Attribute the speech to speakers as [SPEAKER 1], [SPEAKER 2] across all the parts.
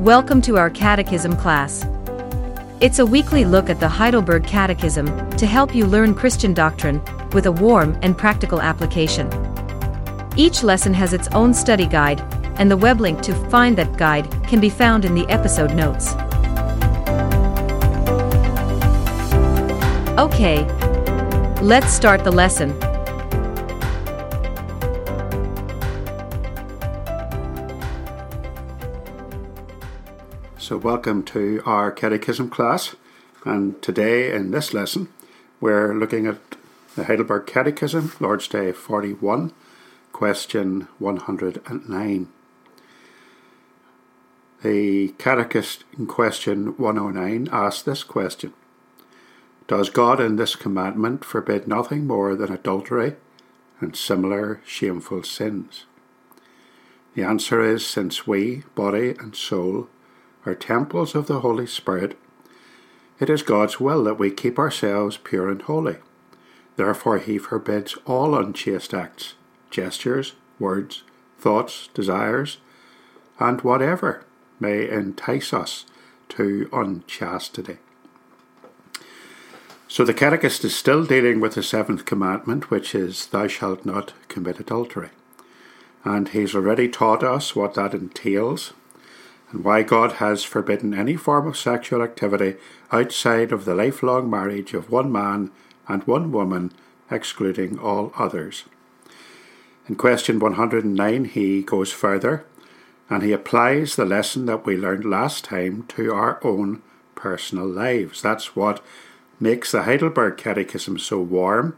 [SPEAKER 1] Welcome to our Catechism class. It's a weekly look at the Heidelberg Catechism to help you learn Christian doctrine with a warm and practical application. Each lesson has its own study guide, and the web link to find that guide can be found in the episode notes. Okay, let's start the lesson.
[SPEAKER 2] So, welcome to our Catechism class. And today, in this lesson, we're looking at the Heidelberg Catechism, Lord's Day 41, question 109. The catechist in question 109 asks this question Does God in this commandment forbid nothing more than adultery and similar shameful sins? The answer is since we, body and soul, are temples of the Holy Spirit, it is God's will that we keep ourselves pure and holy. Therefore, He forbids all unchaste acts, gestures, words, thoughts, desires, and whatever may entice us to unchastity. So the Catechist is still dealing with the seventh commandment, which is, Thou shalt not commit adultery. And he's already taught us what that entails and why God has forbidden any form of sexual activity outside of the lifelong marriage of one man and one woman, excluding all others. In question 109, he goes further and he applies the lesson that we learned last time to our own personal lives. That's what makes the Heidelberg Catechism so warm,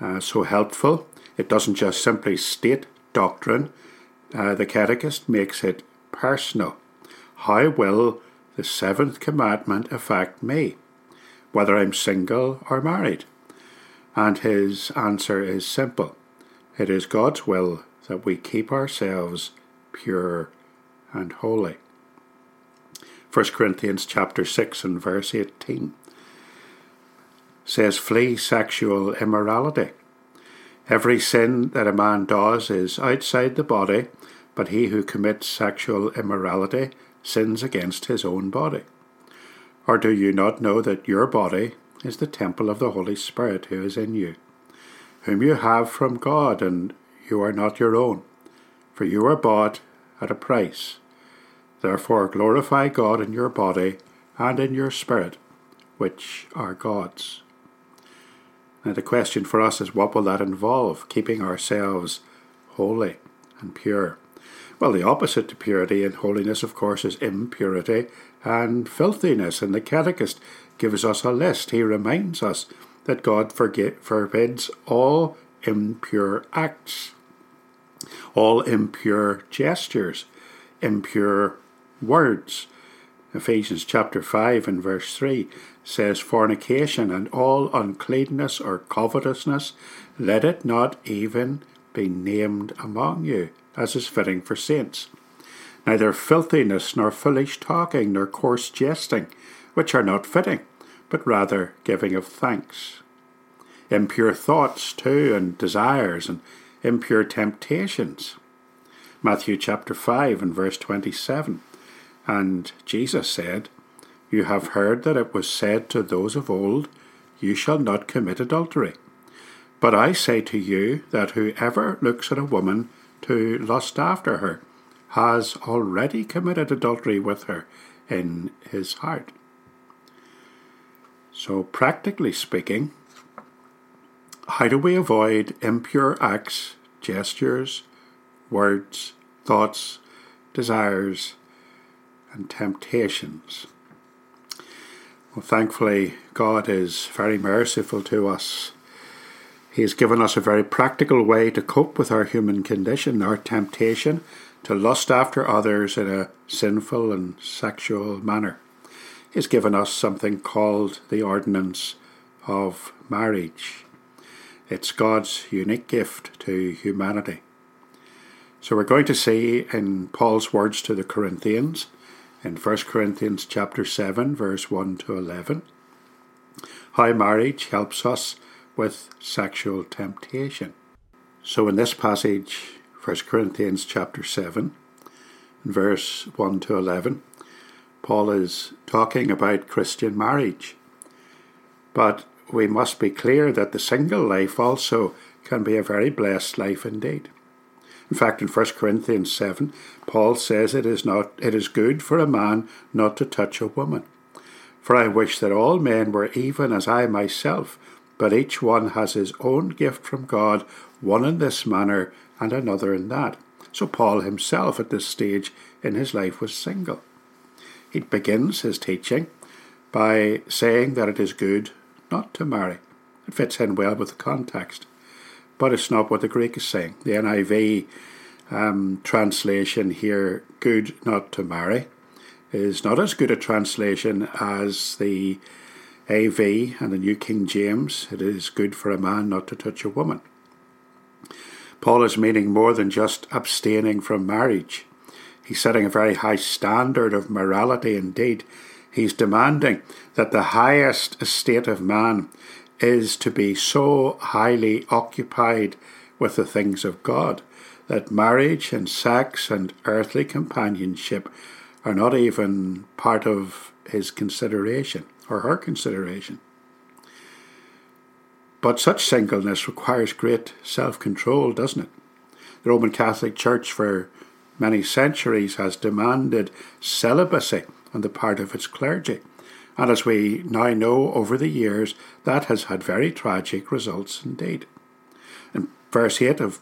[SPEAKER 2] uh, so helpful. It doesn't just simply state doctrine, uh, the Catechist makes it personal. How will the seventh commandment affect me, whether I'm single or married? And his answer is simple it is God's will that we keep ourselves pure and holy. 1 Corinthians chapter 6 and verse 18 says, Flee sexual immorality. Every sin that a man does is outside the body, but he who commits sexual immorality sins against his own body? Or do you not know that your body is the temple of the Holy Spirit who is in you, whom you have from God, and you are not your own? For you are bought at a price. Therefore glorify God in your body and in your spirit, which are God's. Now, the question for us is what will that involve? Keeping ourselves holy and pure. Well, the opposite to purity and holiness, of course, is impurity and filthiness. And the Catechist gives us a list. He reminds us that God forbids all impure acts, all impure gestures, impure words. Ephesians chapter 5 and verse 3 says, Fornication and all uncleanness or covetousness, let it not even be named among you as is fitting for saints. Neither filthiness, nor foolish talking, nor coarse jesting, which are not fitting, but rather giving of thanks. Impure thoughts, too, and desires, and impure temptations. Matthew chapter 5 and verse 27. And Jesus said, You have heard that it was said to those of old, You shall not commit adultery. But I say to you that whoever looks at a woman to lust after her has already committed adultery with her in his heart. So, practically speaking, how do we avoid impure acts, gestures, words, thoughts, desires, and temptations? Well, thankfully, God is very merciful to us he has given us a very practical way to cope with our human condition, our temptation to lust after others in a sinful and sexual manner. He has given us something called the ordinance of marriage. It's God's unique gift to humanity. So we're going to see in Paul's words to the Corinthians, in 1 Corinthians chapter 7, verse 1 to 11, how marriage helps us with sexual temptation. So in this passage, 1 Corinthians chapter 7, verse 1 to 11, Paul is talking about Christian marriage. But we must be clear that the single life also can be a very blessed life indeed. In fact, in 1 Corinthians 7, Paul says it is not it is good for a man not to touch a woman. For I wish that all men were even as I myself, but each one has his own gift from God, one in this manner and another in that. So Paul himself at this stage in his life was single. He begins his teaching by saying that it is good not to marry. It fits in well with the context. But it's not what the Greek is saying. The NIV um, translation here, good not to marry, is not as good a translation as the AV and the New King James. It is good for a man not to touch a woman. Paul is meaning more than just abstaining from marriage. He's setting a very high standard of morality indeed. He's demanding that the highest estate of man is to be so highly occupied with the things of God that marriage and sex and earthly companionship are not even part of his consideration or her consideration. But such singleness requires great self control, doesn't it? The Roman Catholic Church for many centuries has demanded celibacy on the part of its clergy. And as we now know over the years, that has had very tragic results indeed. In verse 8 of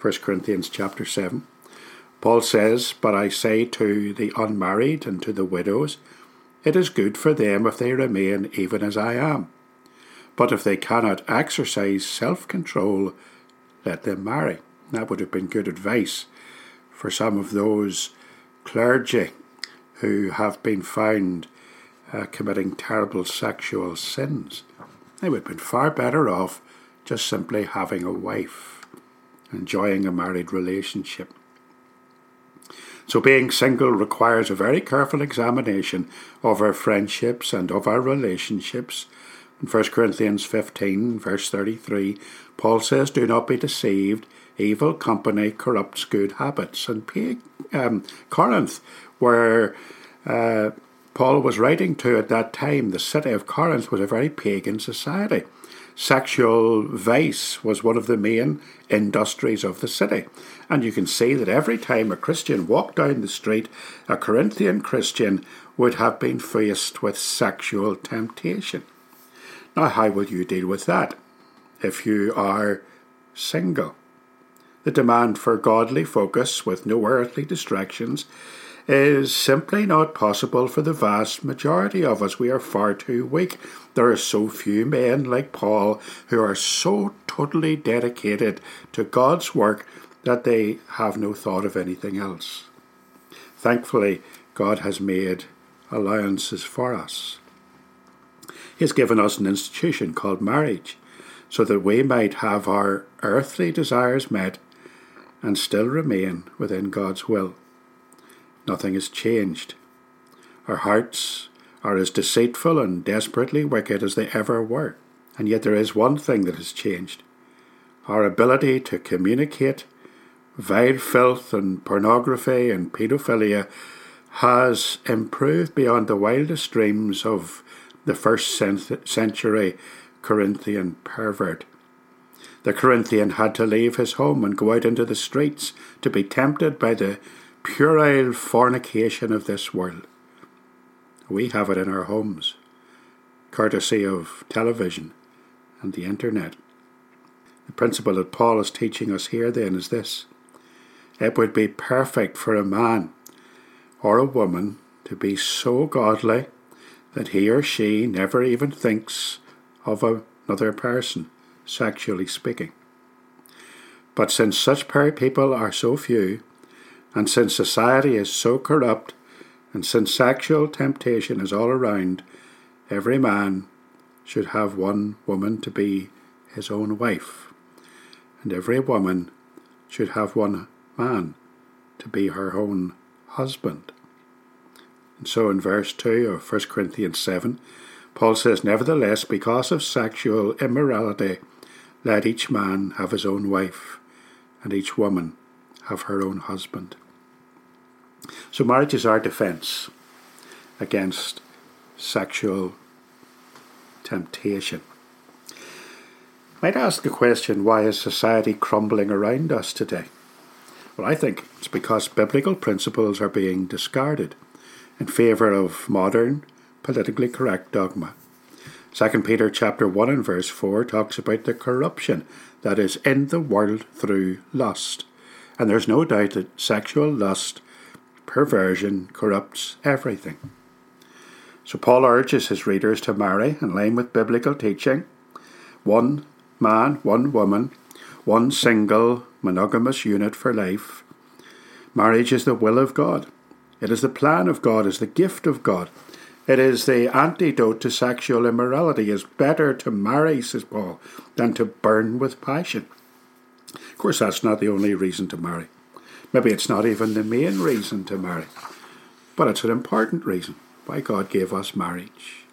[SPEAKER 2] 1 Corinthians chapter 7, Paul says, But I say to the unmarried and to the widows, it is good for them if they remain even as I am. But if they cannot exercise self control, let them marry. That would have been good advice for some of those clergy who have been found uh, committing terrible sexual sins. They would have been far better off just simply having a wife, enjoying a married relationship. So, being single requires a very careful examination of our friendships and of our relationships. In 1 Corinthians 15, verse 33, Paul says, Do not be deceived. Evil company corrupts good habits. And um, Corinth, where uh, Paul was writing to at that time, the city of Corinth was a very pagan society. Sexual vice was one of the main industries of the city. And you can see that every time a Christian walked down the street, a Corinthian Christian would have been faced with sexual temptation. Now, how will you deal with that if you are single? The demand for godly focus with no earthly distractions is simply not possible for the vast majority of us. We are far too weak. There are so few men like Paul who are so totally dedicated to God's work that they have no thought of anything else. Thankfully, God has made allowances for us. He has given us an institution called marriage so that we might have our earthly desires met and still remain within God's will. Nothing has changed. Our hearts are as deceitful and desperately wicked as they ever were. And yet there is one thing that has changed our ability to communicate vile filth and pornography and paedophilia has improved beyond the wildest dreams of the first century Corinthian pervert. The Corinthian had to leave his home and go out into the streets to be tempted by the puerile fornication of this world. We have it in our homes, courtesy of television and the internet. The principle that Paul is teaching us here then is this it would be perfect for a man or a woman to be so godly that he or she never even thinks of another person, sexually speaking. But since such people are so few, and since society is so corrupt, and since sexual temptation is all around, every man should have one woman to be his own wife, and every woman should have one man to be her own husband. And so in verse 2 of 1 Corinthians 7, Paul says, Nevertheless, because of sexual immorality, let each man have his own wife, and each woman have her own husband. So marriage is our defence. against sexual temptation. Might ask the question why is society crumbling around us today? Well, I think it's because biblical principles are being discarded in favour of modern, politically correct dogma. 2 Peter chapter 1 and verse 4 talks about the corruption that is in the world through lust. And there's no doubt that sexual lust, perversion, corrupts everything. So Paul urges his readers to marry in line with biblical teaching one man, one woman, one single monogamous unit for life. Marriage is the will of God. It is the plan of God, is the gift of God. It is the antidote to sexual immorality. It's better to marry, says Paul, than to burn with passion. Of course, that's not the only reason to marry. Maybe it's not even the main reason to marry, but it's an important reason why God gave us marriage.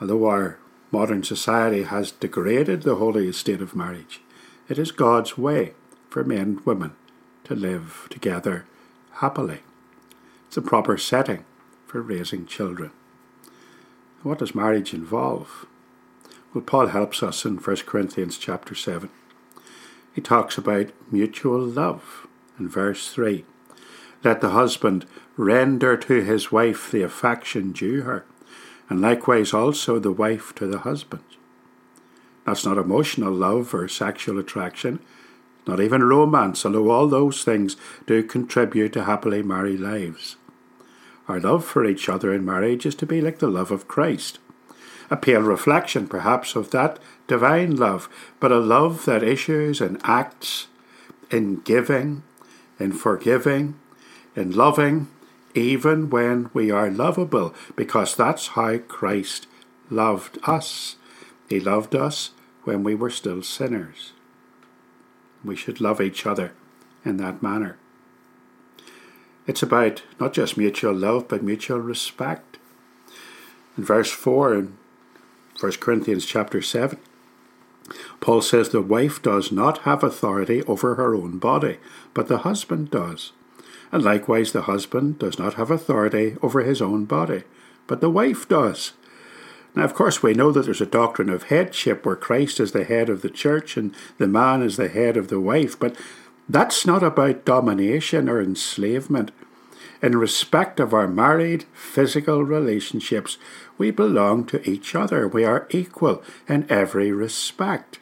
[SPEAKER 2] Although our modern society has degraded the holy state of marriage, it is God's way for men and women to live together happily. It's a proper setting for raising children. What does marriage involve? Well, Paul helps us in 1 Corinthians chapter 7. He talks about mutual love in verse 3. Let the husband render to his wife the affection due her, and likewise also the wife to the husband. That's not emotional love or sexual attraction, not even romance, although all those things do contribute to happily married lives. Our love for each other in marriage is to be like the love of Christ. A pale reflection, perhaps, of that divine love, but a love that issues in acts, in giving, in forgiving, in loving, even when we are lovable, because that's how Christ loved us. He loved us when we were still sinners. We should love each other in that manner. It's about not just mutual love, but mutual respect. In verse 4 in 1 Corinthians chapter 7, Paul says the wife does not have authority over her own body, but the husband does. And likewise, the husband does not have authority over his own body, but the wife does. Now, of course, we know that there's a doctrine of headship where Christ is the head of the church and the man is the head of the wife, but that's not about domination or enslavement. In respect of our married physical relationships, we belong to each other. We are equal in every respect.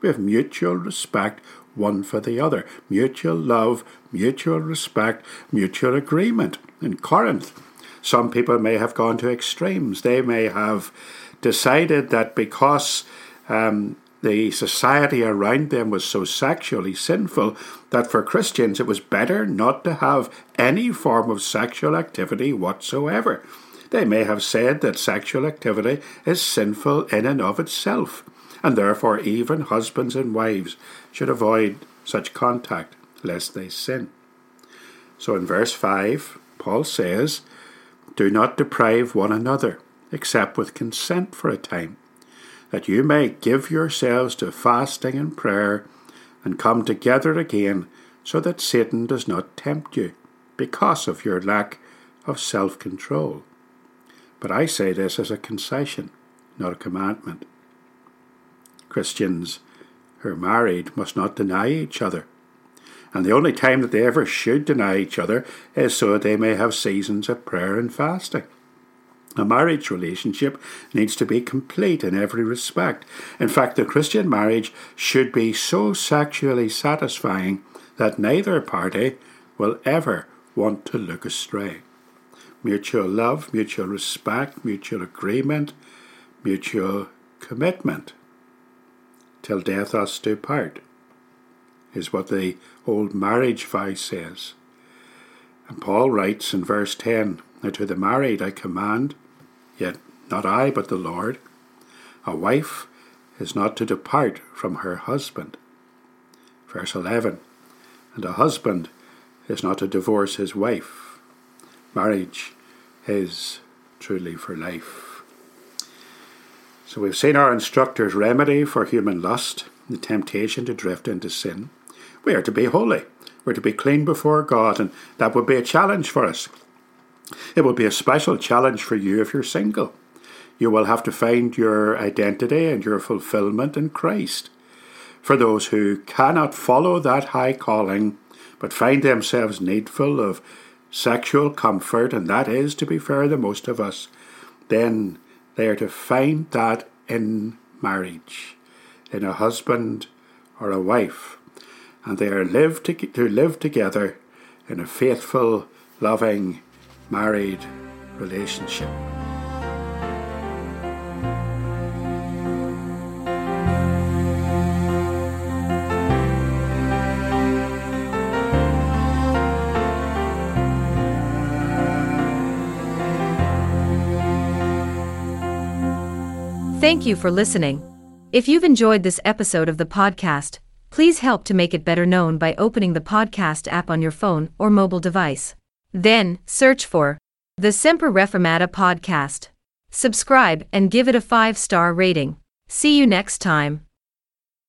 [SPEAKER 2] We have mutual respect one for the other, mutual love, mutual respect, mutual agreement. In Corinth, some people may have gone to extremes. They may have decided that because um, the society around them was so sexually sinful that for Christians it was better not to have any form of sexual activity whatsoever. They may have said that sexual activity is sinful in and of itself, and therefore even husbands and wives should avoid such contact lest they sin. So in verse 5, Paul says, Do not deprive one another, except with consent for a time that you may give yourselves to fasting and prayer and come together again, so that Satan does not tempt you because of your lack of self control. But I say this as a concession, not a commandment. Christians who are married must not deny each other. And the only time that they ever should deny each other is so that they may have seasons of prayer and fasting. A marriage relationship needs to be complete in every respect. In fact, the Christian marriage should be so sexually satisfying that neither party will ever want to look astray. Mutual love, mutual respect, mutual agreement, mutual commitment. Till death us do part, is what the old marriage vow says. And Paul writes in verse 10 Now to the married I command, Yet not I, but the Lord. A wife is not to depart from her husband. Verse 11 And a husband is not to divorce his wife. Marriage is truly for life. So we've seen our instructor's remedy for human lust, the temptation to drift into sin. We are to be holy. We're to be clean before God, and that would be a challenge for us. It will be a special challenge for you if you're single. You will have to find your identity and your fulfillment in Christ. For those who cannot follow that high calling, but find themselves needful of sexual comfort, and that is, to be fair, the most of us, then they are to find that in marriage, in a husband or a wife, and they are live to, to live together in a faithful, loving, married relationship.
[SPEAKER 1] Thank you for listening. If you've enjoyed this episode of the podcast, please help to make it better known by opening the podcast app on your phone or mobile device. Then, search for the Semper Reformata podcast. Subscribe and give it a five star rating. See you next time.